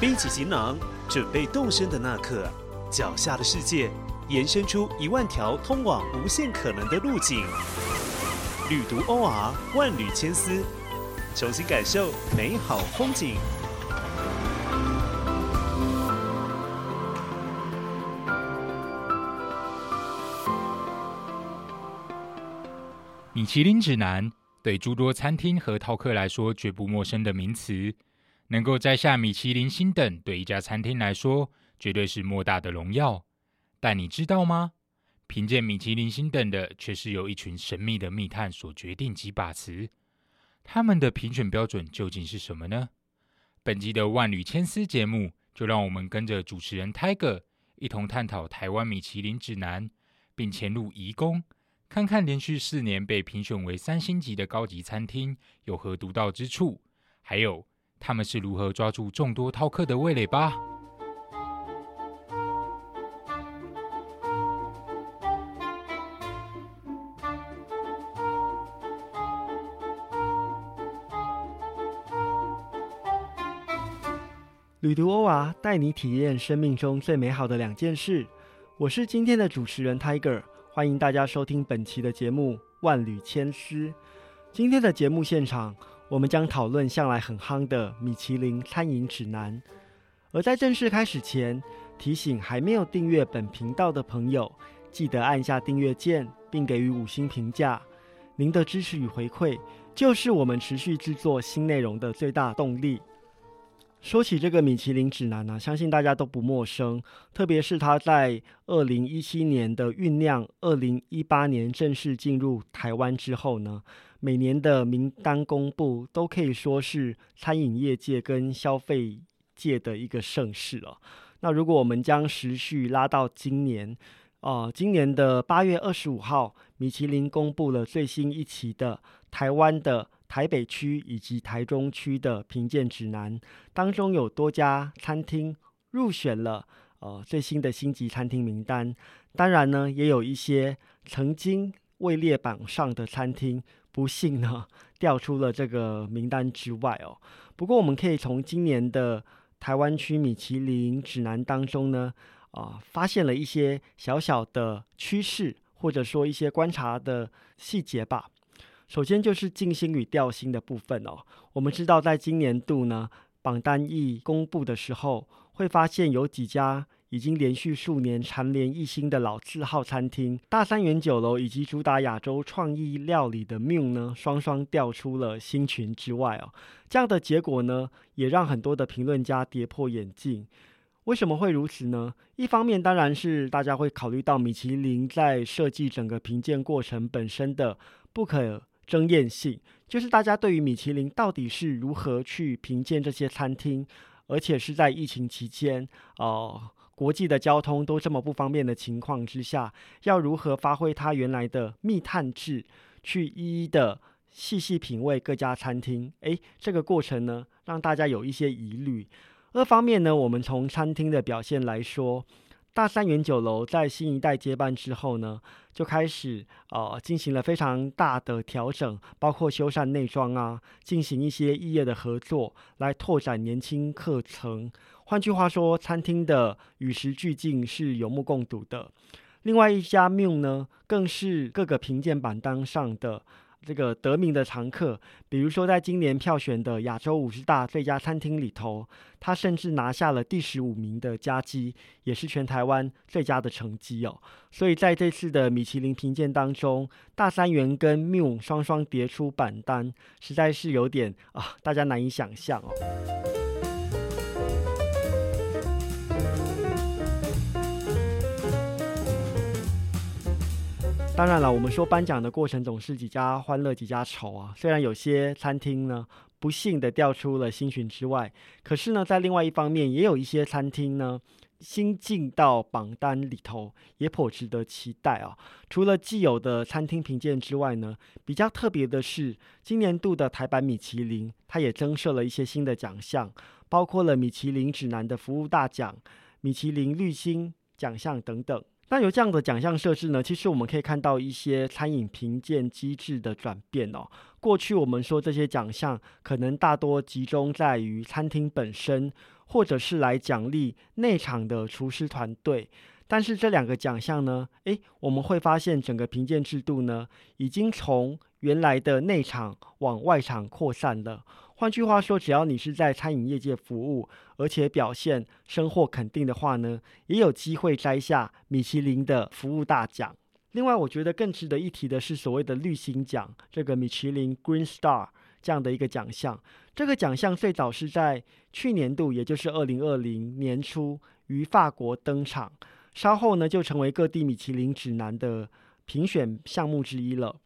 背起行囊，准备动身的那刻，脚下的世界延伸出一万条通往无限可能的路径。旅途 OR 万缕千丝，重新感受美好风景。米其林指南对诸多餐厅和饕客来说绝不陌生的名词，能够摘下米其林星等，对一家餐厅来说绝对是莫大的荣耀。但你知道吗？凭借米其林星等的，却是由一群神秘的密探所决定及把持。他们的评选标准究竟是什么呢？本集的万缕千丝节目，就让我们跟着主持人 Tiger 一同探讨台湾米其林指南，并潜入宜宫，看看连续四年被评选为三星级的高级餐厅有何独到之处，还有他们是如何抓住众多饕客的味蕾吧。旅途欧娃带你体验生命中最美好的两件事。我是今天的主持人 Tiger，欢迎大家收听本期的节目《万缕千丝》。今天的节目现场，我们将讨论向来很夯的米其林餐饮指南。而在正式开始前，提醒还没有订阅本频道的朋友，记得按下订阅键，并给予五星评价。您的支持与回馈，就是我们持续制作新内容的最大动力。说起这个米其林指南呢，相信大家都不陌生。特别是它在二零一七年的酝酿，二零一八年正式进入台湾之后呢，每年的名单公布都可以说是餐饮业界跟消费界的一个盛事了。那如果我们将时序拉到今年，哦，今年的八月二十五号，米其林公布了最新一期的台湾的。台北区以及台中区的评鉴指南当中，有多家餐厅入选了呃最新的星级餐厅名单。当然呢，也有一些曾经位列榜上的餐厅，不幸呢 掉出了这个名单之外哦。不过，我们可以从今年的台湾区米其林指南当中呢，啊，发现了一些小小的趋势，或者说一些观察的细节吧。首先就是静心与调心的部分哦。我们知道，在今年度呢榜单一公布的时候，会发现有几家已经连续数年蝉联一星的老字号餐厅——大三元酒楼以及主打亚洲创意料理的 Miu 呢，双双掉出了星群之外哦。这样的结果呢，也让很多的评论家跌破眼镜。为什么会如此呢？一方面当然是大家会考虑到米其林在设计整个评鉴过程本身的不可。争艳性就是大家对于米其林到底是如何去评鉴这些餐厅，而且是在疫情期间，呃，国际的交通都这么不方便的情况之下，要如何发挥它原来的密探制，去一一的细细品味各家餐厅？诶，这个过程呢，让大家有一些疑虑。二方面呢，我们从餐厅的表现来说。大三元酒楼在新一代接班之后呢，就开始呃进行了非常大的调整，包括修缮内装啊，进行一些异业的合作，来拓展年轻课程。换句话说，餐厅的与时俱进是有目共睹的。另外一家缪呢，更是各个评鉴榜单上的。这个得名的常客，比如说在今年票选的亚洲五十大最佳餐厅里头，他甚至拿下了第十五名的佳绩，也是全台湾最佳的成绩哦。所以在这次的米其林评鉴当中，大三元跟缪双双跌出榜单，实在是有点啊，大家难以想象哦。当然了，我们说颁奖的过程总是几家欢乐几家愁啊。虽然有些餐厅呢不幸的掉出了星群之外，可是呢，在另外一方面，也有一些餐厅呢新进到榜单里头，也颇值得期待啊。除了既有的餐厅评鉴之外呢，比较特别的是，今年度的台版米其林，它也增设了一些新的奖项，包括了米其林指南的服务大奖、米其林绿星奖项等等。那有这样的奖项设置呢？其实我们可以看到一些餐饮评鉴机制的转变哦。过去我们说这些奖项可能大多集中在于餐厅本身，或者是来奖励内场的厨师团队。但是这两个奖项呢，诶，我们会发现整个评鉴制度呢，已经从原来的内场往外场扩散了。换句话说，只要你是在餐饮业界服务，而且表现深获肯定的话呢，也有机会摘下米其林的服务大奖。另外，我觉得更值得一提的是所谓的绿星奖，这个米其林 Green Star 这样的一个奖项。这个奖项最早是在去年度，也就是二零二零年初于法国登场。稍后呢，就成为各地米其林指南的评选项目之一了。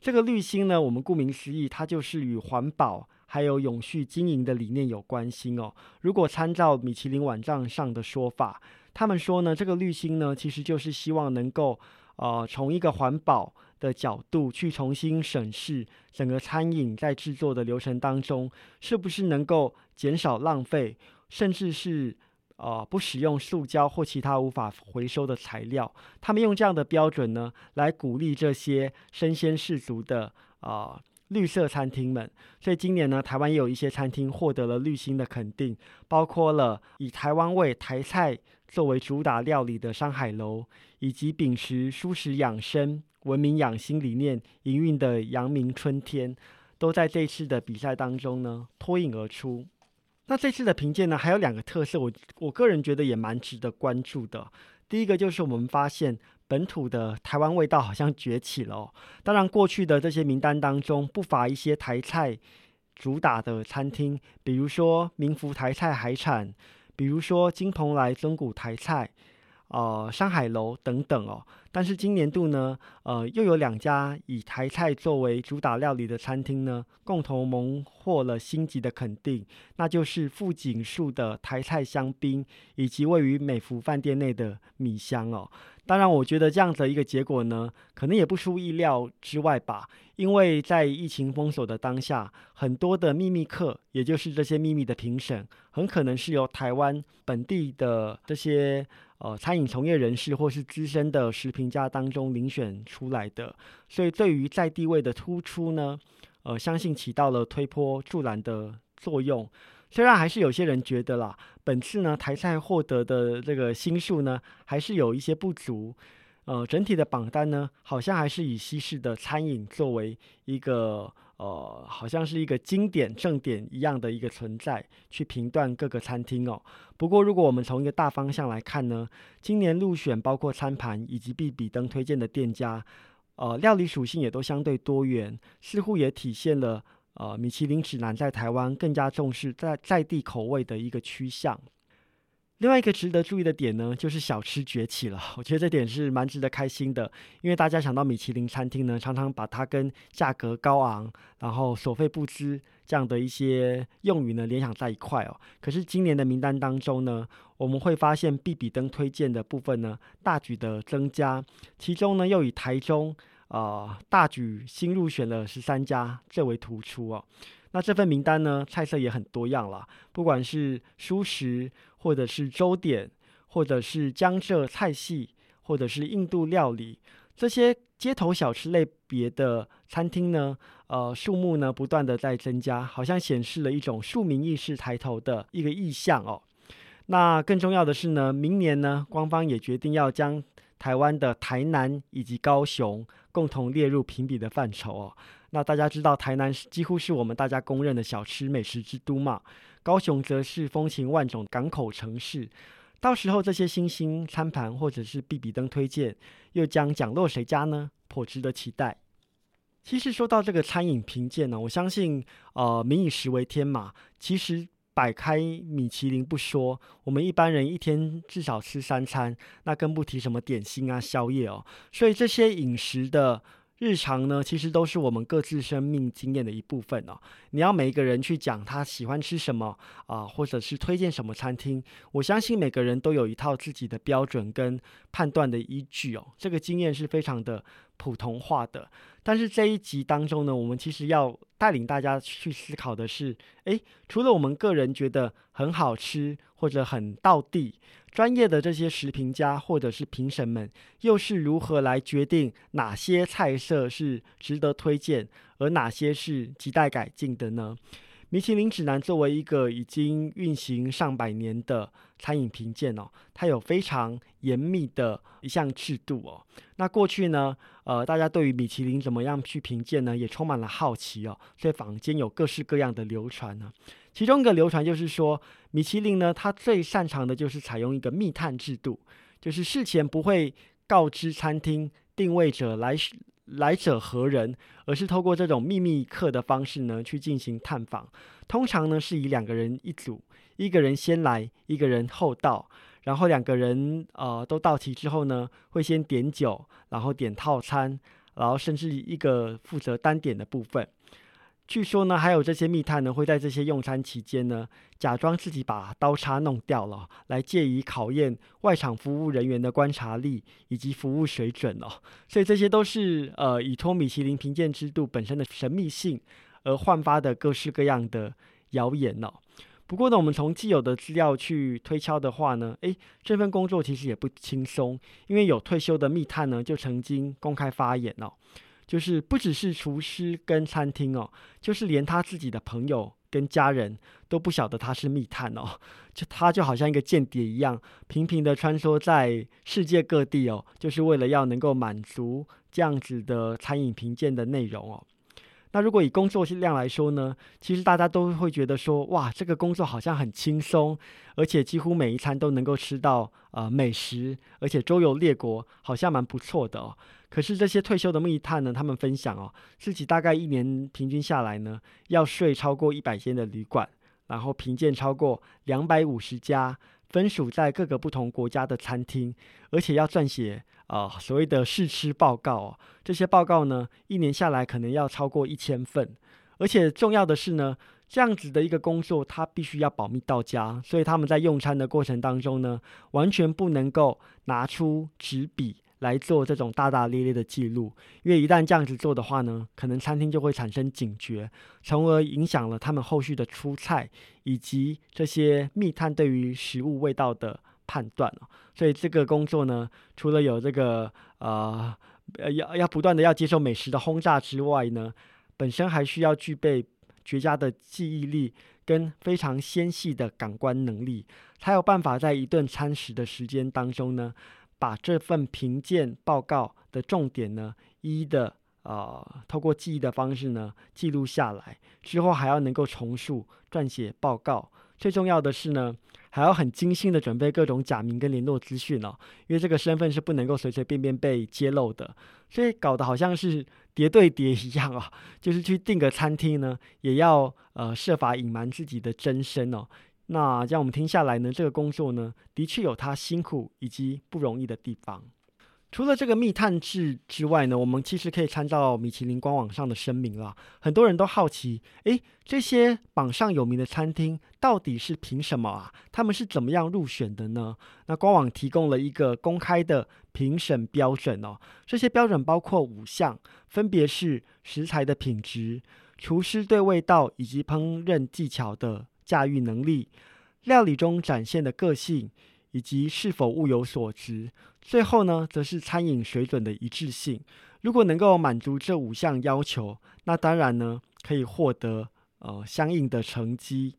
这个绿星呢，我们顾名思义，它就是与环保还有永续经营的理念有关心哦。如果参照米其林网站上的说法，他们说呢，这个绿星呢，其实就是希望能够呃，从一个环保的角度去重新审视整个餐饮在制作的流程当中，是不是能够减少浪费，甚至是。呃，不使用塑胶或其他无法回收的材料，他们用这样的标准呢，来鼓励这些身先士卒的啊绿色餐厅们。所以今年呢，台湾也有一些餐厅获得了绿星的肯定，包括了以台湾味台菜作为主打料理的山海楼，以及秉持舒适养生、文明养心理念营运的阳明春天，都在这次的比赛当中呢脱颖而出。那这次的评鉴呢，还有两个特色，我我个人觉得也蛮值得关注的。第一个就是我们发现本土的台湾味道好像崛起了。当然，过去的这些名单当中不乏一些台菜主打的餐厅，比如说民福台菜海产，比如说金蓬莱中古台菜。呃，山海楼等等哦，但是今年度呢，呃，又有两家以台菜作为主打料理的餐厅呢，共同蒙获了星级的肯定，那就是富锦树的台菜香槟，以及位于美福饭店内的米香哦。当然，我觉得这样的一个结果呢，可能也不出意料之外吧，因为在疫情封锁的当下，很多的秘密客，也就是这些秘密的评审，很可能是由台湾本地的这些。呃，餐饮从业人士或是资深的食评家当中遴选出来的，所以对于在地位的突出呢，呃，相信起到了推波助澜的作用。虽然还是有些人觉得啦，本次呢台菜获得的这个新数呢，还是有一些不足。呃，整体的榜单呢，好像还是以西式的餐饮作为一个。呃，好像是一个经典正点一样的一个存在，去评断各个餐厅哦。不过，如果我们从一个大方向来看呢，今年入选包括餐盘以及必比登推荐的店家，呃，料理属性也都相对多元，似乎也体现了呃米其林指南在台湾更加重视在在地口味的一个趋向。另外一个值得注意的点呢，就是小吃崛起了。我觉得这点是蛮值得开心的，因为大家想到米其林餐厅呢，常常把它跟价格高昂、然后所费不赀这样的一些用语呢联想在一块哦。可是今年的名单当中呢，我们会发现必比登推荐的部分呢大举的增加，其中呢又以台中啊大举新入选了十三家最为突出哦。那这份名单呢，菜色也很多样了，不管是蔬食，或者是粥点，或者是江浙菜系，或者是印度料理，这些街头小吃类别的餐厅呢，呃，数目呢不断的在增加，好像显示了一种庶民意识抬头的一个意向哦。那更重要的是呢，明年呢，官方也决定要将台湾的台南以及高雄共同列入评比的范畴哦。那大家知道，台南几乎是我们大家公认的小吃美食之都嘛，高雄则是风情万种港口城市。到时候这些新兴餐盘或者是必比登推荐，又将奖落谁家呢？颇值得期待。其实说到这个餐饮评鉴呢，我相信，呃，民以食为天嘛。其实摆开米其林不说，我们一般人一天至少吃三餐，那更不提什么点心啊、宵夜哦。所以这些饮食的。日常呢，其实都是我们各自生命经验的一部分哦。你要每一个人去讲他喜欢吃什么啊，或者是推荐什么餐厅，我相信每个人都有一套自己的标准跟判断的依据哦。这个经验是非常的普通话的。但是这一集当中呢，我们其实要带领大家去思考的是：诶，除了我们个人觉得很好吃或者很到地，专业的这些食评家或者是评审们，又是如何来决定哪些菜色是值得推荐，而哪些是亟待改进的呢？米其林指南作为一个已经运行上百年的餐饮评鉴哦，它有非常严密的一项制度哦。那过去呢，呃，大家对于米其林怎么样去评鉴呢，也充满了好奇哦。所以坊间有各式各样的流传呢。其中一个流传就是说，米其林呢，它最擅长的就是采用一个密探制度，就是事前不会告知餐厅定位者来。来者何人？而是透过这种秘密客的方式呢，去进行探访。通常呢，是以两个人一组，一个人先来，一个人后到。然后两个人呃都到齐之后呢，会先点酒，然后点套餐，然后甚至一个负责单点的部分。据说呢，还有这些密探呢，会在这些用餐期间呢，假装自己把刀叉弄掉了，来借以考验外场服务人员的观察力以及服务水准哦。所以这些都是呃，以托米其林评鉴制度本身的神秘性而焕发的各式各样的谣言哦。不过呢，我们从既有的资料去推敲的话呢，诶，这份工作其实也不轻松，因为有退休的密探呢，就曾经公开发言哦。就是不只是厨师跟餐厅哦，就是连他自己的朋友跟家人都不晓得他是密探哦，就他就好像一个间谍一样，频频的穿梭在世界各地哦，就是为了要能够满足这样子的餐饮评鉴的内容哦。那如果以工作量来说呢，其实大家都会觉得说，哇，这个工作好像很轻松，而且几乎每一餐都能够吃到呃美食，而且周游列国，好像蛮不错的哦。可是这些退休的密探呢，他们分享哦，自己大概一年平均下来呢，要睡超过一百间的旅馆，然后评鉴超过两百五十家分属在各个不同国家的餐厅，而且要撰写啊所谓的试吃报告。这些报告呢，一年下来可能要超过一千份。而且重要的是呢，这样子的一个工作，它必须要保密到家，所以他们在用餐的过程当中呢，完全不能够拿出纸笔。来做这种大大咧咧的记录，因为一旦这样子做的话呢，可能餐厅就会产生警觉，从而影响了他们后续的出菜以及这些密探对于食物味道的判断所以这个工作呢，除了有这个呃要要不断的要接受美食的轰炸之外呢，本身还需要具备绝佳的记忆力跟非常纤细的感官能力，才有办法在一顿餐食的时间当中呢。把这份评鉴报告的重点呢，一一的呃，透过记忆的方式呢记录下来，之后还要能够重述撰写报告。最重要的是呢，还要很精心的准备各种假名跟联络资讯哦，因为这个身份是不能够随随便便被揭露的。所以搞得好像是叠对叠一样啊，就是去订个餐厅呢，也要呃设法隐瞒自己的真身哦。那这样我们听下来呢，这个工作呢，的确有它辛苦以及不容易的地方。除了这个密探制之外呢，我们其实可以参照米其林官网上的声明了。很多人都好奇，诶，这些榜上有名的餐厅到底是凭什么啊？他们是怎么样入选的呢？那官网提供了一个公开的评审标准哦。这些标准包括五项，分别是食材的品质、厨师对味道以及烹饪技巧的。驾驭能力、料理中展现的个性，以及是否物有所值。最后呢，则是餐饮水准的一致性。如果能够满足这五项要求，那当然呢，可以获得呃相应的成绩。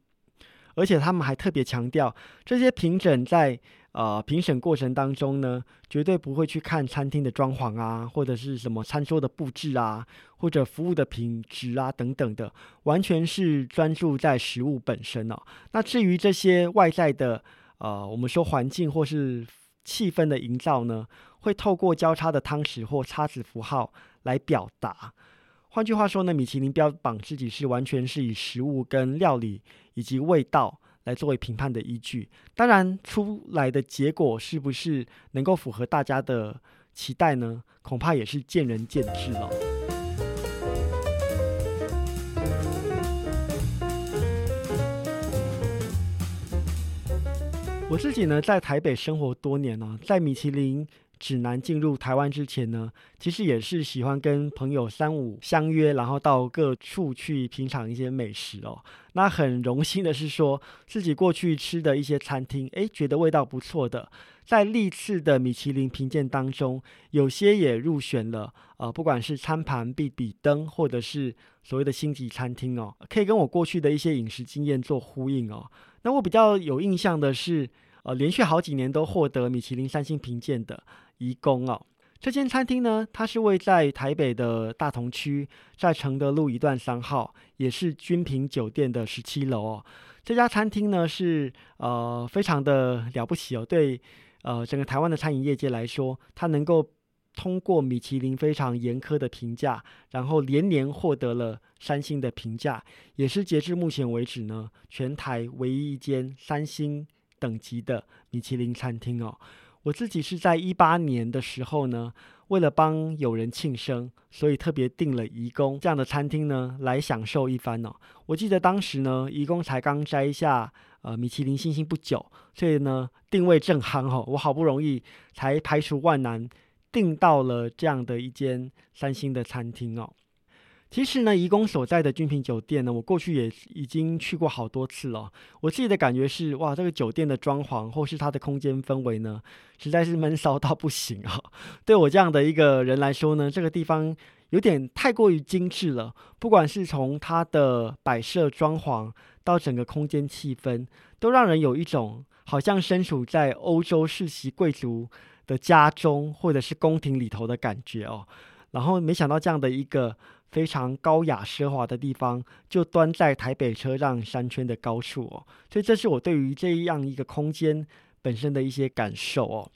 而且他们还特别强调，这些评审在。呃，评审过程当中呢，绝对不会去看餐厅的装潢啊，或者是什么餐桌的布置啊，或者服务的品质啊等等的，完全是专注在食物本身哦。那至于这些外在的，呃，我们说环境或是气氛的营造呢，会透过交叉的汤匙或叉子符号来表达。换句话说呢，米其林标榜自己是完全是以食物跟料理以及味道。来作为评判的依据，当然出来的结果是不是能够符合大家的期待呢？恐怕也是见仁见智了。我自己呢，在台北生活多年了，在米其林指南进入台湾之前呢，其实也是喜欢跟朋友三五相约，然后到各处去品尝一些美食哦。那很荣幸的是说，自己过去吃的一些餐厅，诶，觉得味道不错的，在历次的米其林评鉴当中，有些也入选了，呃，不管是餐盘必比登，或者是所谓的星级餐厅哦，可以跟我过去的一些饮食经验做呼应哦。那我比较有印象的是，呃，连续好几年都获得米其林三星评鉴的。怡宫哦，这间餐厅呢，它是位在台北的大同区，在承德路一段三号，也是君品酒店的十七楼哦。这家餐厅呢是呃非常的了不起哦，对呃整个台湾的餐饮业界来说，它能够通过米其林非常严苛的评价，然后连年获得了三星的评价，也是截至目前为止呢，全台唯一一间三星等级的米其林餐厅哦。我自己是在一八年的时候呢，为了帮友人庆生，所以特别订了怡工这样的餐厅呢，来享受一番哦。我记得当时呢，怡工才刚摘下呃米其林星星不久，所以呢定位正夯哦。我好不容易才排除万难订到了这样的一间三星的餐厅哦。其实呢，怡工所在的君品酒店呢，我过去也已经去过好多次了。我自己的感觉是，哇，这个酒店的装潢或是它的空间氛围呢，实在是闷骚到不行啊。对我这样的一个人来说呢，这个地方有点太过于精致了。不管是从它的摆设装潢到整个空间气氛，都让人有一种好像身处在欧洲世袭贵族的家中或者是宫廷里头的感觉哦。然后没想到这样的一个。非常高雅奢华的地方，就端在台北车站山圈的高处哦，所以这是我对于这样一个空间本身的一些感受哦。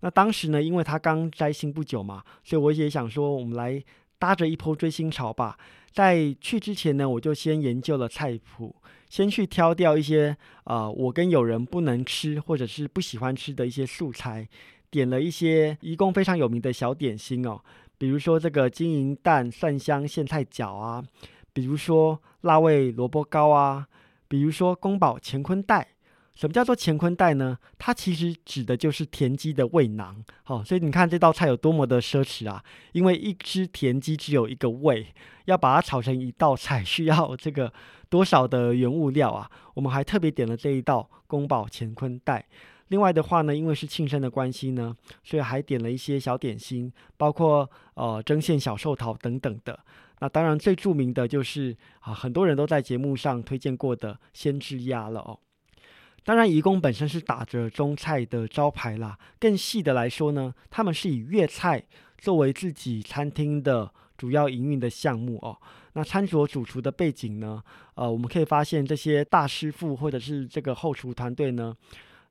那当时呢，因为他刚摘星不久嘛，所以我也想说，我们来搭着一波追星潮吧。在去之前呢，我就先研究了菜谱，先去挑掉一些啊，我跟友人不能吃或者是不喜欢吃的一些素材，点了一些一共非常有名的小点心哦。比如说这个金银蛋蒜香苋菜饺啊，比如说辣味萝卜糕啊，比如说宫保乾坤袋。什么叫做乾坤袋呢？它其实指的就是田鸡的胃囊。好，所以你看这道菜有多么的奢侈啊！因为一只田鸡只有一个胃，要把它炒成一道菜，需要这个多少的原物料啊？我们还特别点了这一道宫保乾坤袋。另外的话呢，因为是庆生的关系呢，所以还点了一些小点心，包括呃蒸馅小寿桃等等的。那当然最著名的就是啊，很多人都在节目上推荐过的鲜汁鸭了哦。当然，怡工本身是打着中菜的招牌啦。更细的来说呢，他们是以粤菜作为自己餐厅的主要营运的项目哦。那餐桌主厨的背景呢，呃，我们可以发现这些大师傅或者是这个后厨团队呢。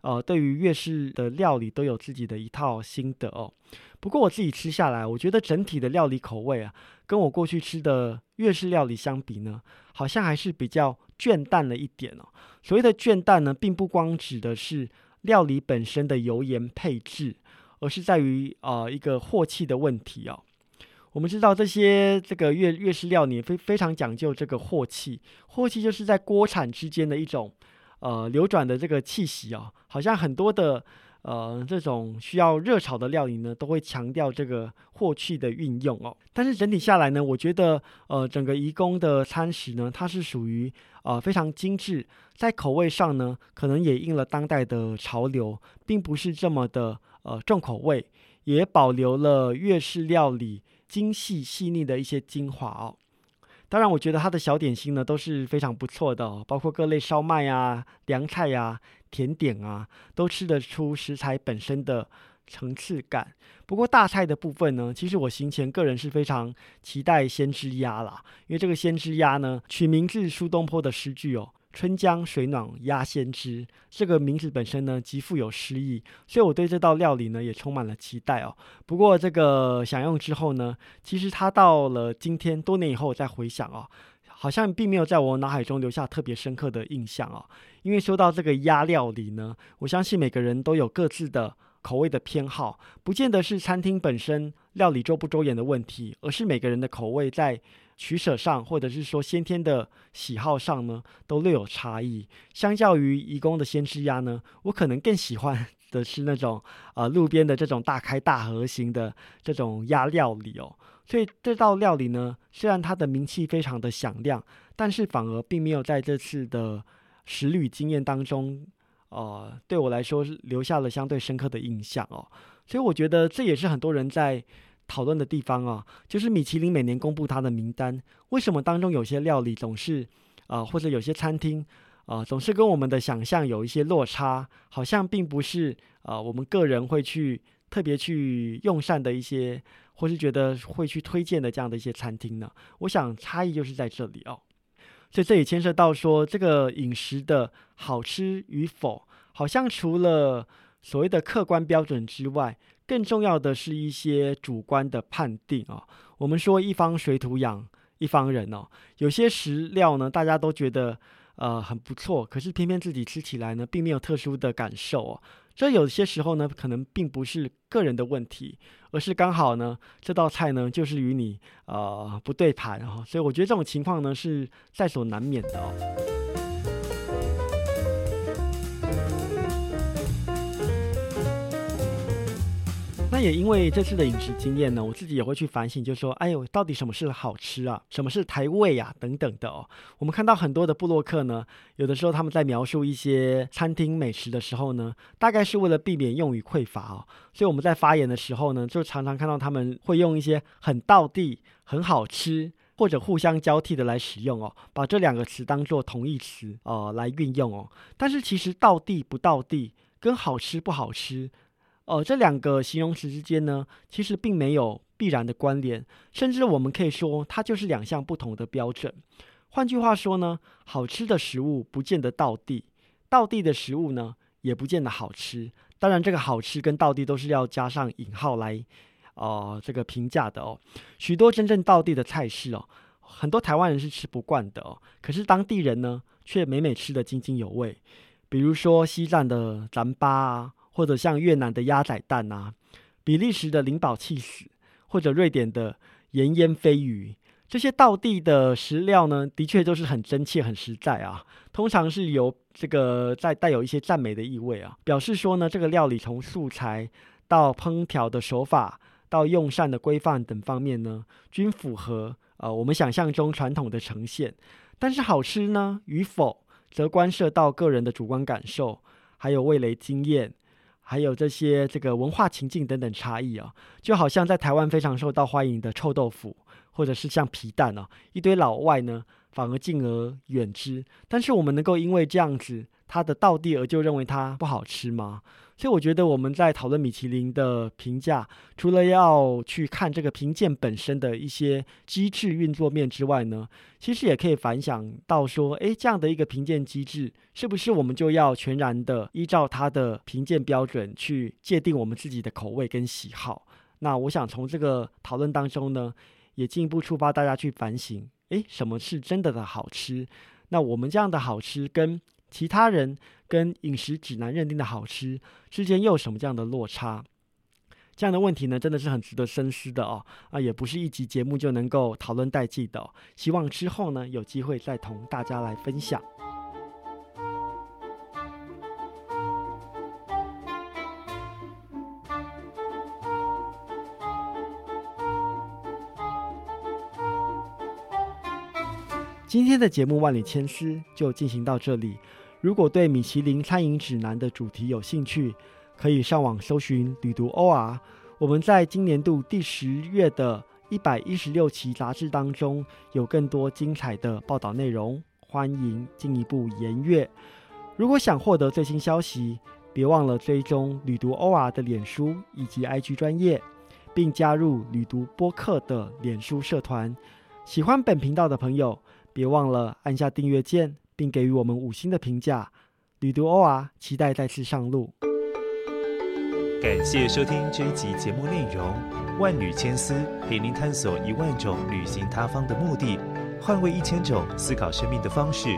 呃，对于粤式的料理都有自己的一套心得哦。不过我自己吃下来，我觉得整体的料理口味啊，跟我过去吃的粤式料理相比呢，好像还是比较倦淡了一点哦。所谓的倦淡呢，并不光指的是料理本身的油盐配置，而是在于呃一个镬气的问题哦。我们知道这些这个粤粤式料理非非常讲究这个镬气，镬气就是在锅铲之间的一种。呃，流转的这个气息啊，好像很多的呃这种需要热炒的料理呢，都会强调这个镬气的运用哦。但是整体下来呢，我觉得呃整个宜工的餐食呢，它是属于呃非常精致，在口味上呢，可能也应了当代的潮流，并不是这么的呃重口味，也保留了粤式料理精细细腻的一些精华哦。当然，我觉得它的小点心呢都是非常不错的哦，包括各类烧麦啊、凉菜呀、甜点啊，都吃得出食材本身的层次感。不过大菜的部分呢，其实我行前个人是非常期待先知鸭啦，因为这个先知鸭呢，取名自苏东坡的诗句哦。春江水暖鸭先知，这个名字本身呢极富有诗意，所以我对这道料理呢也充满了期待哦。不过这个享用之后呢，其实它到了今天多年以后我再回想哦，好像并没有在我脑海中留下特别深刻的印象哦。因为说到这个鸭料理呢，我相信每个人都有各自的口味的偏好，不见得是餐厅本身料理周不周延的问题，而是每个人的口味在。取舍上，或者是说先天的喜好上呢，都略有差异。相较于宜工的鲜汁鸭呢，我可能更喜欢 的是那种呃路边的这种大开大合型的这种鸭料理哦。所以这道料理呢，虽然它的名气非常的响亮，但是反而并没有在这次的食旅经验当中，呃，对我来说留下了相对深刻的印象哦。所以我觉得这也是很多人在讨论的地方啊，就是米其林每年公布它的名单，为什么当中有些料理总是，呃，或者有些餐厅，呃，总是跟我们的想象有一些落差，好像并不是呃我们个人会去特别去用膳的一些。或是觉得会去推荐的这样的一些餐厅呢？我想差异就是在这里哦。所以这也牵涉到说，这个饮食的好吃与否，好像除了所谓的客观标准之外，更重要的是一些主观的判定啊。我们说一方水土养一方人哦，有些食料呢，大家都觉得呃很不错，可是偏偏自己吃起来呢，并没有特殊的感受哦。这有些时候呢，可能并不是个人的问题，而是刚好呢，这道菜呢就是与你呃不对盘哦，所以我觉得这种情况呢是在所难免的哦。也因为这次的饮食经验呢，我自己也会去反省，就说，哎呦，到底什么是好吃啊？什么是台味啊？等等的哦。我们看到很多的布洛克呢，有的时候他们在描述一些餐厅美食的时候呢，大概是为了避免用语匮乏哦。所以我们在发言的时候呢，就常常看到他们会用一些很道地、很好吃，或者互相交替的来使用哦，把这两个词当做同义词哦来运用哦。但是其实道地不道地，跟好吃不好吃。哦，这两个形容词之间呢，其实并没有必然的关联，甚至我们可以说，它就是两项不同的标准。换句话说呢，好吃的食物不见得到地，到地的食物呢，也不见得好吃。当然，这个好吃跟到地都是要加上引号来，哦，这个评价的哦。许多真正到地的菜式哦，很多台湾人是吃不惯的哦，可是当地人呢，却每每吃得津津有味。比如说西藏的糌粑啊。或者像越南的鸭仔蛋啊，比利时的灵宝气死，或者瑞典的盐腌飞鱼，这些道地的食料呢，的确都是很真切、很实在啊。通常是由这个在带有一些赞美的意味啊，表示说呢，这个料理从素材到烹调的手法到用膳的规范等方面呢，均符合呃我们想象中传统的呈现。但是好吃呢与否，则关涉到个人的主观感受，还有味蕾经验。还有这些这个文化情境等等差异啊，就好像在台湾非常受到欢迎的臭豆腐，或者是像皮蛋啊，一堆老外呢反而敬而远之。但是我们能够因为这样子它的道地而就认为它不好吃吗？所以我觉得我们在讨论米其林的评价，除了要去看这个评鉴本身的一些机制运作面之外呢，其实也可以反想到说，诶，这样的一个评鉴机制，是不是我们就要全然的依照它的评鉴标准去界定我们自己的口味跟喜好？那我想从这个讨论当中呢，也进一步触发大家去反省，诶，什么是真的的好吃？那我们这样的好吃跟其他人。跟饮食指南认定的好吃之间又有什么这样的落差？这样的问题呢，真的是很值得深思的哦。啊，也不是一集节目就能够讨论代际的。希望之后呢，有机会再同大家来分享。今天的节目《万里千丝》就进行到这里。如果对米其林餐饮指南的主题有兴趣，可以上网搜寻“旅读 OR”。我们在今年度第十月的一百一十六期杂志当中有更多精彩的报道内容，欢迎进一步研阅。如果想获得最新消息，别忘了追踪“旅读 OR” 的脸书以及 IG 专业，并加入“旅读播客”的脸书社团。喜欢本频道的朋友，别忘了按下订阅键。并给予我们五星的评价。旅途 OR，期待再次上路。感谢收听这一集节目内容。万缕千丝陪您探索一万种旅行他方的目的，换位一千种思考生命的方式。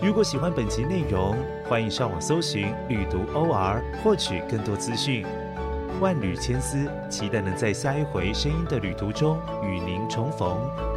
如果喜欢本集内容，欢迎上网搜寻旅途 OR，获取更多资讯。万缕千丝，期待能在下一回声音的旅途中与您重逢。